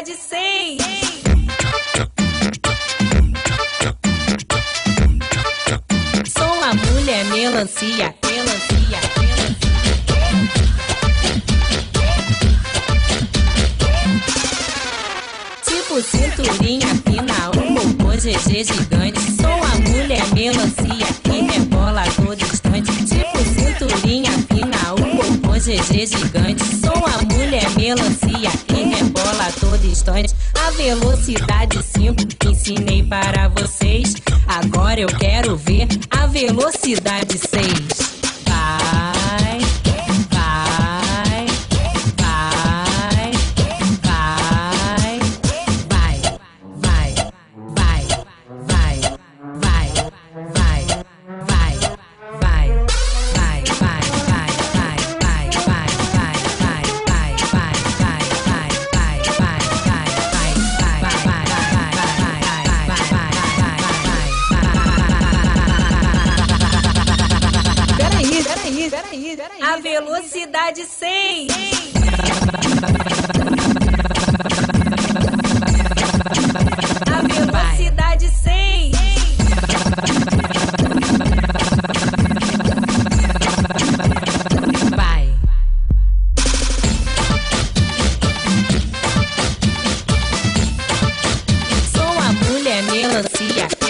velocidade 100. Sou uma mulher melancia, melancia, Tipo cinturinha fina, um popô GG gigante. Sou a mulher melancia que rebola todo GG gigante. Sou a mulher melancia que rebola a todo instante. A velocidade 5 ensinei para vocês. Agora eu quero ver a velocidade 6. Peraí. A velocidade 100. A velocidade 100. Vai. Sou a mulher melancia